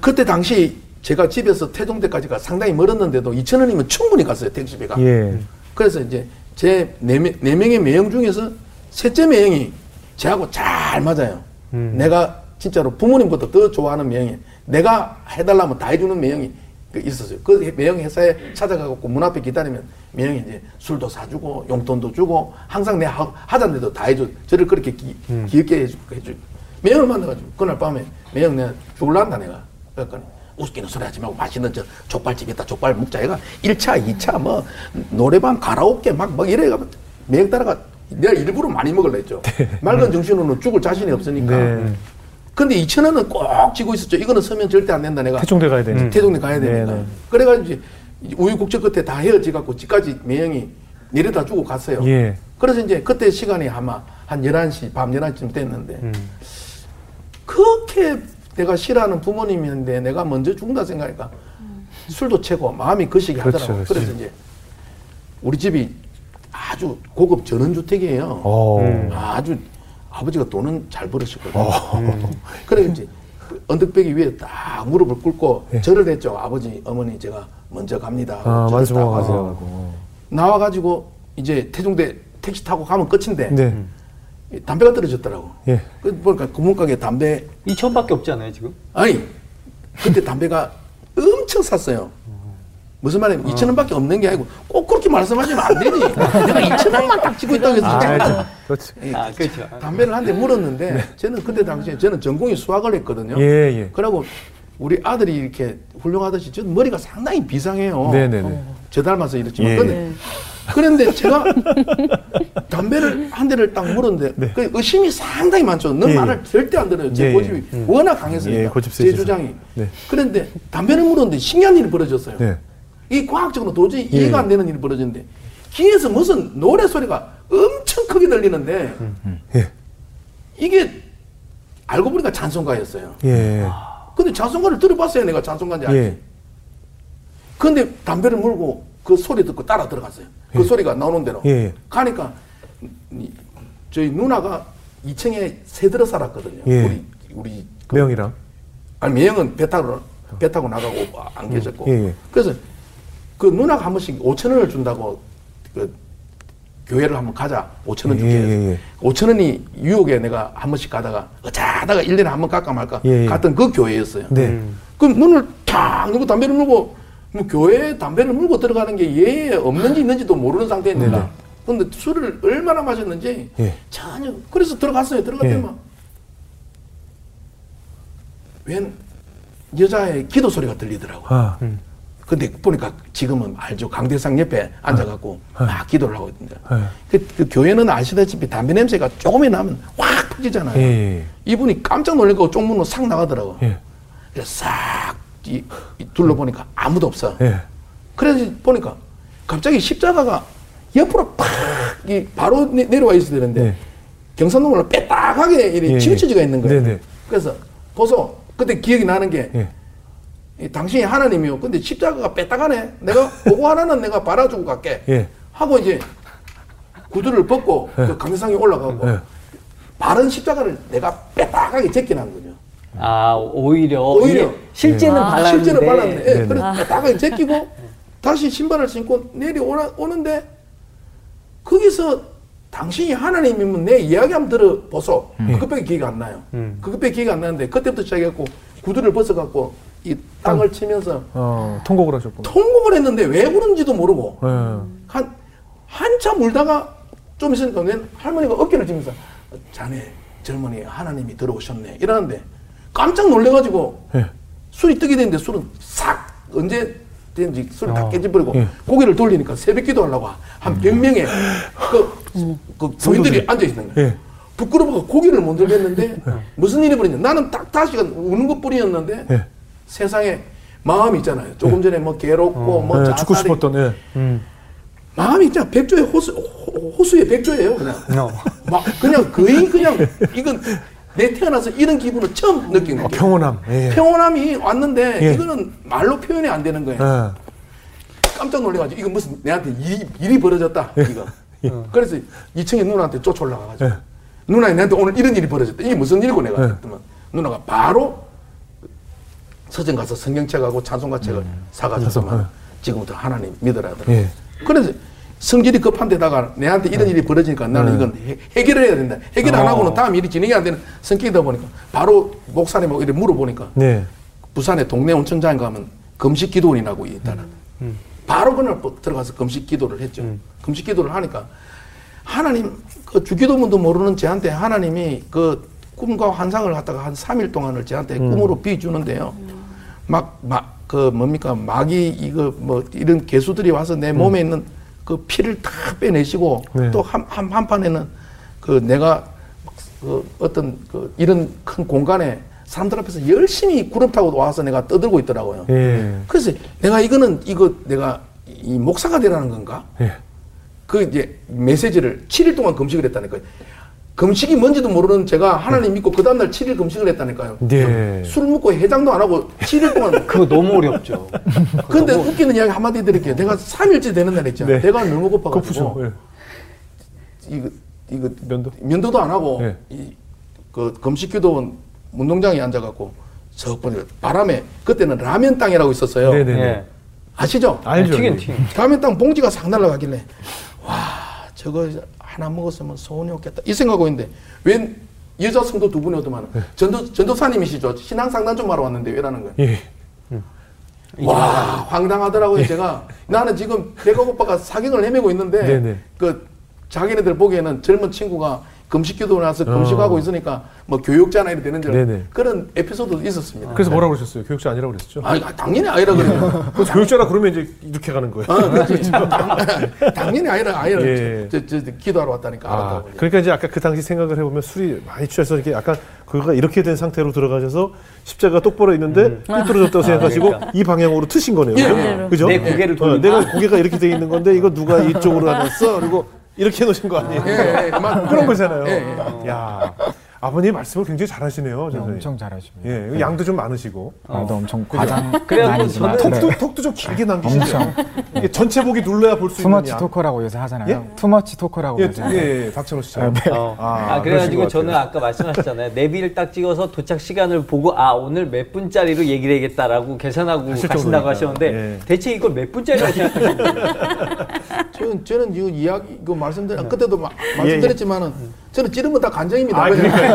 그때 당시 제가 집에서 태종대까지 가 상당히 멀었는데도 2천 원이면 충분히 갔어요 택시비가. 예. 그래서 이제 제네 네 명의 매형 중에서 셋째 매형이 저하고 잘 맞아요. 내가 진짜로 부모님보다 더 좋아하는 매형이 내가 해달라면 다 해주는 매형이 그 있었어요. 그 매형 회사에 찾아가고 문 앞에 기다리면 매형이 이제 술도 사주고 용돈도 주고 항상 내 하- 하자는데도 다 해줘. 저를 그렇게 기, 귀엽게 해주, 해주. 매형을 만나가지고 그날 밤에 매형 내가 죽을란다 내가. 그랬더니 웃기는 소리 하지 말고 맛있는 저 족발집 있다 족발 먹자 얘가 1차 2차 뭐 노래방 가라오케 막막 이래가 매형 따라가 내가 일부러 많이 먹으려 했죠. 맑은 정신으로는 죽을 자신이 없으니까. 네. 근데 2천 원은 꼭 쥐고 있었죠. 이거는 서면 절대 안 된다. 내가 태종대 가야 되니까. 태동네 가야 되니까. 네, 네. 그래가지고 이제 우유국제 끝에 다 헤어지 갖고 집까지 매형이 내려다 주고 갔어요. 예. 그래서 이제 그때 시간이 아마 한 11시, 밤 11시쯤 됐는데 그렇게 내가 싫어하는 부모님이었는데 내가 먼저 죽는다 생각하니까 술도 채고 마음이 거시기 그렇죠, 하더라고요. 그렇죠. 그래서 이제 우리 집이 아주 고급 전원주택이에요. 어. 아주 아버지가 돈은 잘 벌으셨거든요. 음. 그래 이제 그 언덕배기 위에 딱 무릎을 꿇고 절을 했죠. 아버지, 어머니 제가 먼저 갑니다. 예. 아, 와서 하세요. 나와가지고 이제 태종대 택시 타고 가면 끝인데 네. 이 담배가 떨어졌더라고. 예. 그 보니까 구멍가게 담배 2천밖에 없지 않아요 지금? 아니 그때 담배가 엄청 샀어요. 무슨 말이냐면 2천 원밖에 없는 게 아니고 꼭 그렇게 말씀하시면 안 되지. 내가 2천 원만 딱 지고 있다고 해서 아, 제가 그렇지. 아 그렇죠. 담배를 한 대 물었는데 저는 그때 당시에 저는 전공이 수학을 했거든요. 예, 예. 그러고 우리 아들이 이렇게 훌륭하듯이 저 머리가 상당히 비상해요. 네네네. 저 닮아서 이렇지만 예. 근데 그런데 제가 담배를 한 대를 딱 물었는데 그 의심이 상당히 많죠. 너 네. 예, 말을 절대 안 들어요. 제 예, 예. 고집이 워낙 강했으니까 예, 제. 주장이. 네. 그런데 담배를 물었는데 신기한 일이 벌어졌어요. 네. 이 과학적으로 도저히 예. 이해가 안 되는 일이 벌어졌는데 귀에서 무슨 노래 소리가 엄청 크게 들리는데 예. 이게 알고 보니까 찬송가였어요. 예. 근데 찬송가를 들어봤어요. 내가 찬송가인지 알지. 예. 근데 담배를 물고 그 소리 듣고 따라 들어갔어요. 그 소리가 나오는 대로. 예, 예. 가니까 이- 저희 누나가 2층에 새 들어 살았거든요. 예. 우리 우리 그- 매형이랑. 아니 매형은 배 타고 배 타고 나가고 안 계셨고. 예, 예. 그래서 그 누나가 한 번씩 5천 원을 준다고 그 교회를 한번 가자. 5천 원 예, 줄게. 예, 해서 예. 5천 원이 유혹에 내가 한 번씩 가다가 어쩌다가 1년에 한 번 갈까 말까 예, 예. 갔던 그 교회였어요. 네. 그럼 눈을 탁 누고 담배를 물고 뭐 교회에 담배를 물고 들어가는 게 예에 없는지 있는지도 모르는 상태입니다. 근데 술을 얼마나 마셨는지 예. 전혀 그래서 들어갔어요. 들어갔더니 예. 웬 여자의 기도 소리가 들리더라고. 아. 근데 보니까 지금은 알죠. 강대상 옆에 앉아갖고 막 기도를 하고 있는데. 예. 그, 그 교회는 아시다시피 담배 냄새가 조금이 나면 확 퍼지잖아요. 예. 이분이 깜짝 놀래고 쪽문으로 싹 나가더라고. 예. 그래서 싹 이, 이 둘러보니까 아무도 없어. 예. 그래서 보니까 갑자기 십자가가 옆으로 팍 이, 바로 내, 내려와 있어야 되는데 네. 경산동으로 빼딱하게 이렇게 예, 치우쳐지가 있는 거예요. 네네. 그래서 보소 그때 기억이 나는 게 예. 이 당신이 하나님이요. 근데 십자가가 빼딱하네. 내가 그거 하나는 내가 받아주고 갈게. 예. 하고 이제 구두를 벗고 그 강대상에 올라가고 예. 바른 십자가를 내가 빼딱하게 제껴놓은 거죠. 아 오히려 오히려. 실제는 아. 발랐는데 실제로 발랐네. 예. 그래서 빼딱하게 제끼고 다시 신발을 신고 내려오는데 거기서 당신이 하나님이면 내 이야기 한번 들어보소. 그것밖에 기회가 안 나요. 그것밖에 기회가 안 나는데 그때부터 시작해갖고 구두를 벗어갖고 이 땅을 치면서 어, 통곡을 하셨구나. 통곡을 했는데 왜 그런지도 모르고 예. 한 한참 울다가 좀 있으니까 웬 할머니가 어깨를 쥐면서 자네 젊은이 하나님이 들어오셨네 이러는데 깜짝 놀래가지고 예. 술이 뜨게 되는데 술은 싹 언제 된지 술을 다 어. 깨져버리고 예. 고개를 돌리니까 새벽 기도 하려고 한 100명의 그, 그 부인들이 성도들이. 앉아있는 거예요. 예. 부끄러워서 고개를 못 들겠는데 무슨 일이 벌어졌냐 나는 딱 다시 우는 것 뿐이었는데 예. 세상에 마음이 있잖아요. 조금 전에 뭐 괴롭고 뭐 예, 죽고 싶었던 예. 마음이 그냥 백조의 호수, 호- 호수의 백조예요, 그냥. 어. 막, 그냥 거의 그냥, 이건 내 태어나서 이런 기분을 처음 느낀 어, 거예요. 평온함. 예. 평온함이 왔는데, 예. 이거는 말로 표현이 안 되는 거예요. 예. 깜짝 놀래가지고, 이거 무슨 내한테 일이, 일이 벌어졌다, 이거. 그래서 2층에 누나한테 쫓아 올라가가지고, 예. 누나 내한테 오늘 이런 일이 벌어졌다. 이게 무슨 일이고 내가 예. 그랬더만, 누나가 바로 서점 가서 성경책하고 찬송가 책을 사가지고, 사서, 예. 지금부터 하나님 믿어라 하더라고. 예. 그래서 성질이 급한 데다가 내한테 이런 일이 벌어지니까 나는 이건 해, 해결을 해야 된다. 해결 안 어. 하고는 다음 일이 진행이 안 되는 성격이다 보니까 바로 목사님하고 이렇게 물어보니까 네. 부산에 동네 온천장 가면 금식 기도원이라고 있다는. 바로 그날 뭐 들어가서 금식 기도를 했죠. 금식 기도를 하니까 하나님 그 주기도문도 모르는 저한테 하나님이 그 꿈과 환상을 갖다가 한 3일 동안을 저한테 꿈으로 비주는데요. 막 막 그 뭡니까 마귀 이거 뭐 이런 개수들이 와서 내 몸에 있는 그 피를 다 빼내시고 네. 또한 한 한 판에는 그 내가 그 어떤 그 이런 큰 공간에 사람들 앞에서 열심히 구름 타고 와서 내가 떠들고 있더라고요. 예. 그래서 내가 이거는 이거 내가 이 목사가 되라는 건가? 예. 그 이제 메시지를 7일 동안 금식을 했다니까요. 금식이 뭔지도 모르는 제가 하나님 믿고 그 다음날 7일 금식을 했다니까요. 네. 술 먹고 해장도 안 하고 7일 동안. 그거 너무 어렵죠. 근데 웃기는 이야기 한마디 드릴게요. 내가 3일째 되는 날 있잖아요. 네. 내가 너무 고파가지고. 푸죠. 예. 이거, 이거 면도? 면도도 안 하고 네. 이, 그 금식 기도원 운동장에 앉아갖고 저 보니 바람에 그때는 라면 땅이라고 있었어요. 네네네. 예. 아시죠? 알죠. 튀긴 튀긴. 라면 땅 봉지가 싹 날라가길래 와 저거 하나 먹었으면 소원이 없겠다 이 생각하고 있는데 웬 여자 성도 두 분이 오더만 전도 전도사님이시죠 신앙 상담 좀 하러 왔는데 왜라는 거예요. 예. 와 황당하더라고요 제가 나는 지금 배가 고파가 사경을 헤매고 있는데 네네. 그 자기네들 보기에는 젊은 친구가 금식기도 나서 금식하고 있으니까 뭐 교육자나 이래 되는 줄 어. 네네. 그런 에피소드도 있었습니다. 그래서 뭐라고 그러셨어요? 교육자 아니라고 그랬죠? 아니 당연히 아니라 그래요. 그 교육자라 그러면 이제 이렇게 가는 거예요. 아, 그렇지. 당, 당연히 아니라 아니라 예. 저, 저, 저 기도하러 왔다니까 아, 알았다고. 그러니까 이제 아까 그 당시 생각을 해보면 술이 많이 취해서 이렇게 약간 그가 이렇게 된 상태로 들어가셔서 십자가 똑바로 있는데 삐뚤어졌다고 생각하시고 그러니까. 이 방향으로 트신 거네요. 예. 그죠? 내 고개를 어, 돌리고. 내가 고개가 이렇게 돼 있는 건데 이거 누가 이쪽으로 해놨어? 그리고 이렇게 해놓으신 거 아니에요? 예, 예, 맞- 그런 거잖아요. 예, 야, 아버님 말씀을 굉장히 잘하시네요. 네. 엄청 잘하십니다. 예, 양도 좀 많으시고. 말도 엄청 과장 아니지만 저는 네. 톡도, 톡도 좀 길게 남기시죠. 엄청. 이게 전체 보기 눌러야 볼 수 있는 투머치 양. 토커라고 요새 하잖아요. 예? 투머치 토커라고 예, 요새 하잖아요. 예, 예, 박찬호 씨처럼. 어. 아, 아, 그래가지고 저는. 아까 말씀하셨잖아요. 내비를 딱 찍어서 도착 시간을 보고 아 오늘 몇 분짜리로 얘기를 해야겠다라고 계산하고 하실 가신다고 정도니까. 하셨는데 예. 대체 이걸 몇 분짜리로 생각하시는 거예요? 저는, 저는 이거 이야기, 이거 말씀드린, 그때도 마- 예, 말씀드렸지만은, 저는 찌르면 다 간장입니다. 아. 그러니까 주-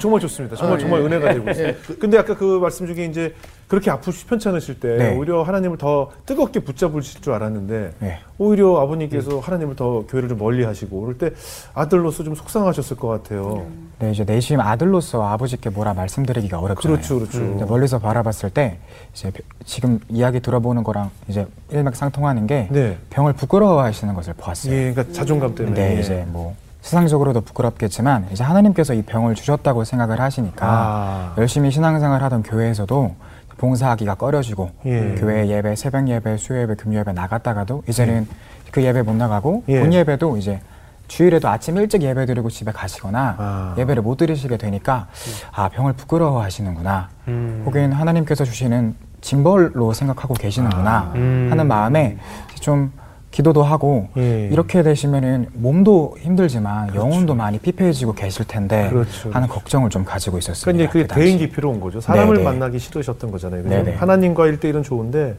정말 좋습니다. 정말 아, 정말 예. 은혜가 되고 있어요. 예. 근데 아까 그 말씀 중에 이제 그렇게 아프시 편찮으실 때 네. 오히려 하나님을 더 뜨겁게 붙잡으실 줄 알았는데 네. 오히려 아버님께서 하나님을 더 교회를 좀 멀리 하시고 그럴 때 아들로서 좀 속상하셨을 것 같아요. 네, 이제 내심 아들로서 아버지께 뭐라 말씀드리기가 어렵잖아요. 그렇죠, 그렇죠. 이제 멀리서 바라봤을 때 이제 지금 이야기 들어보는 거랑 이제 일맥상통하는 게 네. 병을 부끄러워하시는 것을 보았어요. 예, 그러니까 자존감 때문에. 네, 이제 뭐 세상적으로도 부끄럽겠지만 이제 하나님께서 이 병을 주셨다고 생각을 하시니까 아. 열심히 신앙생활 하던 교회에서도 봉사하기가 꺼려지고 예. 교회 예배, 새벽 예배, 수요 예배, 금요 예배 나갔다가도 이제는 그 예배 못 나가고 예. 본 예배도 이제 주일에도 아침 일찍 예배 드리고 집에 가시거나 아. 예배를 못 드리시게 되니까 아 병을 부끄러워하시는구나 음. 혹은 하나님께서 주시는 징벌로 생각하고 계시는구나 음. 하는 마음에 좀 기도도 하고 예. 이렇게 되시면은 몸도 힘들지만 영혼도 많이 피폐해지고 계실 텐데 그렇죠. 하는 걱정을 좀 가지고 있었습니다. 그러니까 그게 그. 대인 기피로 온 거죠. 사람을 네네. 만나기 싫으셨던 거잖아요. 그죠? 하나님과 일대일은 좋은데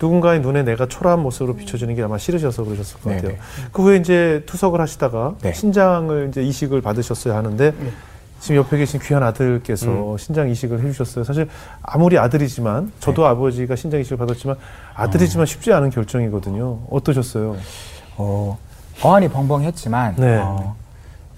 누군가의 눈에 내가 초라한 모습으로 비춰지는 게 아마 싫으셔서 그러셨을 것 같아요. 네네. 그 후에 이제 투석을 하시다가 네. 신장을 이제 이식을 받으셨어야 하는데 지금 옆에 계신 귀한 아들께서 음. 신장 이식을 해주셨어요. 사실 아무리 아들이지만 네. 저도 아버지가 신장 이식을 받았지만 아들이지만 쉽지 않은 결정이거든요. 어떠셨어요? 어, 어안이 벙벙했지만 네. 어,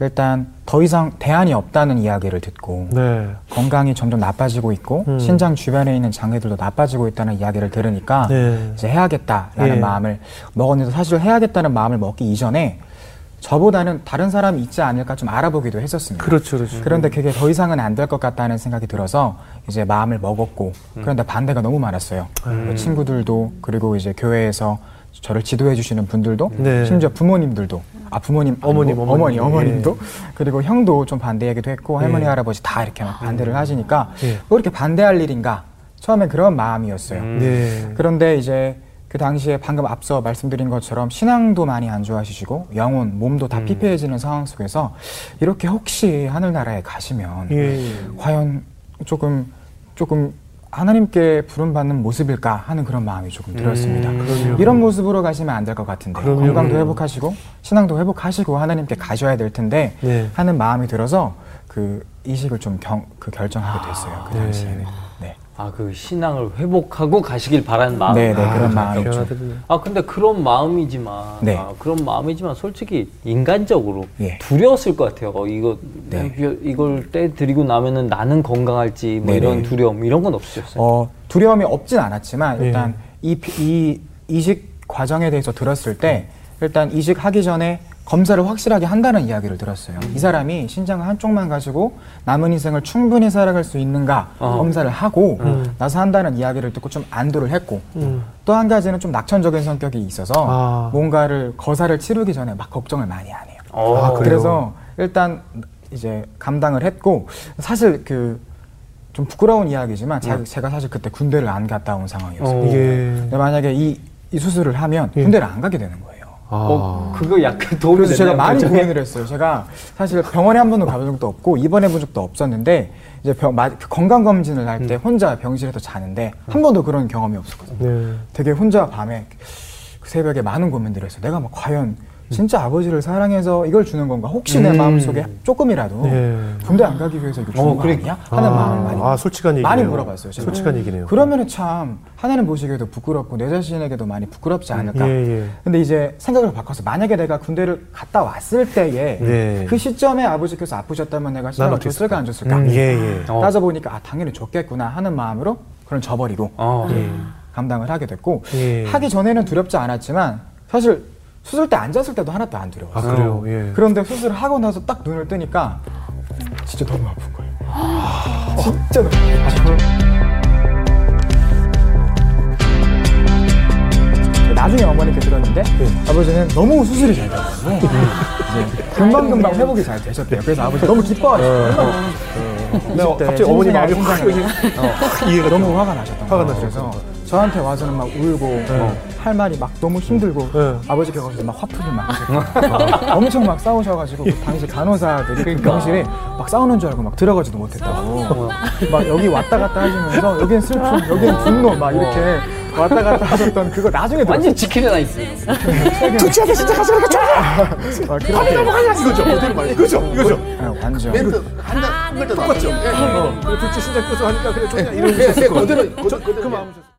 일단 더 이상 대안이 없다는 이야기를 듣고 네. 건강이 점점 나빠지고 있고 음. 신장 주변에 있는 장애들도 나빠지고 있다는 이야기를 들으니까 네. 이제 해야겠다라는 예. 마음을 먹었는데 사실 해야겠다는 마음을 먹기 이전에 저보다는 다른 사람이 있지 않을까 좀 알아보기도 했었습니다. 그렇죠, 그렇죠. 그런데 그게 더 이상은 안 될 것 같다는 생각이 들어서 이제 마음을 먹었고 그런데 반대가 너무 많았어요. 음. 뭐 친구들도 그리고 이제 교회에서 저를 지도해 주시는 분들도 네. 심지어 부모님들도 아 부모님 아니고 어머님, 어머니 어머님. 어머님도 그리고 형도 좀 반대 얘기도 했고 할머니 예. 할아버지 다 이렇게 막 반대를 하시니까 예. 뭐 이렇게 반대할 일인가 처음엔 그런 마음이었어요. 네. 그런데 이제 그 당시에 방금 앞서 말씀드린 것처럼 신앙도 많이 안 좋아하시고 영혼, 몸도 음. 다 피폐해지는 상황 속에서 이렇게 혹시 하늘나라에 가시면 예. 과연 조금 조금 하나님께 부름받는 모습일까 하는 그런 마음이 조금 들었습니다. 음. 이런 모습으로 가시면 안 될 것 같은데 그럼요. 건강도 회복하시고 신앙도 회복하시고 하나님께 가셔야 될 텐데 네. 하는 마음이 들어서 그 이식을 좀 경, 그 결정하게 됐어요. 그 네. 당시에는. 네. 아 그 신앙을 회복하고 가시길 바라는 마음. 네, 네, 그런 아, 마음이 귀한 좀. 아들이네. 아 근데 그런 마음이지만 네. 아, 그런 마음이지만 솔직히 인간적으로 예. 두려웠을 것 같아요. 어, 이거 네. 이걸 떼 드리고 나면은 나는 건강할지 뭐 네네. 이런 두려움 이런 건 없으셨어요. 어, 두려움이 없진 않았지만 예. 일단 이, 피- 이 이식 과정에 대해서 들었을 때 일단 이직하기 전에 검사를 확실하게 한다는 이야기를 들었어요. 이 사람이 신장 한쪽만 가지고 남은 인생을 충분히 살아갈 수 있는가 어. 검사를 하고 나서 한다는 이야기를 듣고 좀 안도를 했고 또한 가지는 좀 낙천적인 성격이 있어서 아. 뭔가를 거사를 치르기 전에 막 걱정을 많이 안 해요. 어. 아? 그래서 일단 이제 감당을 했고 사실 그 좀 부끄러운 이야기지만 자- 제가 사실 그때 군대를 안 갔다 온 상황이었어요. 어. 근데 만약에 이, 이 수술을 하면 예. 군대를 안 가게 되는 거예요. 아. 어, 그거 약간 도움이 그래서 제가 많이 결정에. 고민을 했어요. 제가 사실 병원에 한 번도 가본 적도 없고 입원해 본 적도 없었는데 이제 병, 마- 그 건강 검진을 할 때 혼자 병실에서 자는데 한 번도 그런 경험이 없었거든요. 네. 되게 혼자 밤에 그 새벽에 많은 고민들을 했어요. 내가 막 과연 진짜 아버지를 사랑해서 이걸 주는 건가? 혹시 내 음. 마음속에 조금이라도 예. 군대 안 가기 위해서 이거 주는 어, 거 그래. 아니야? 하는 마음을 많이 아, 솔직한 얘기네요. 많이 물어봤어요. 제가. 솔직한 얘기네요. 그러면은 참 하나님 보시기에도 부끄럽고 내 자신에게도 많이 부끄럽지 않을까. 예, 예. 근데 이제 생각을 바꿔서 만약에 내가 군대를 갔다 왔을 때에 네. 그 시점에 아버지께서 아프셨다면 내가 시간을 줬을까 안 줬을까. 음, 예, 예. 어. 따져 보니까 아 당연히 줬겠구나 하는 마음으로 그런 저버리고 어. 감당을 하게 됐고 예. 하기 전에는 두렵지 않았지만 사실 수술 때 앉았을 때도 하나도 안 두려웠어요. 아, 그래요? 예. 그런데 수술을 하고 나서 딱 눈을 뜨니까 진짜 너무 아픈 거예요. 진짜 너무 아파요. 나중에 어머니께 들었는데 아버지는 너무 수술이 잘 돼가지고 이제 금방금방 회복이 잘 되셨대요. 그래서 아버지 너무 기뻐하셨어요. 근데 이십 대 갑자기 어머니 마음이 확 신장을 어, 이해가 너무 화가 나셨던 거예요. 저한테 와서는 막 울고 어, 할 말이 막 너무 힘들고 네. 아버지께 가서 막 화풀이 막 하셨고 엄청 막 싸우셔가지고 그 당시 간호사들이 그 병실에 막 싸우는 줄 알고 막 들어가지도 못했다고 막 여기 왔다 갔다 하시면서 여기는 슬픔 여기는 분노 막 이렇게 왔다 갔다 하셨던 그거 나중에. 완전 지킬려나 있어. 두치하게 진짜 가서 그렇게 막 그렇게 이거죠. 그대로 말해. 이거죠. 이거죠. 네, 완전 멘트 한장 한글도 똑같죠. 어, 그래, 둘째 신장 껴서 하니까 그래, 좋냐. 예, 이런 예, 그대로 그 마음이셨어요.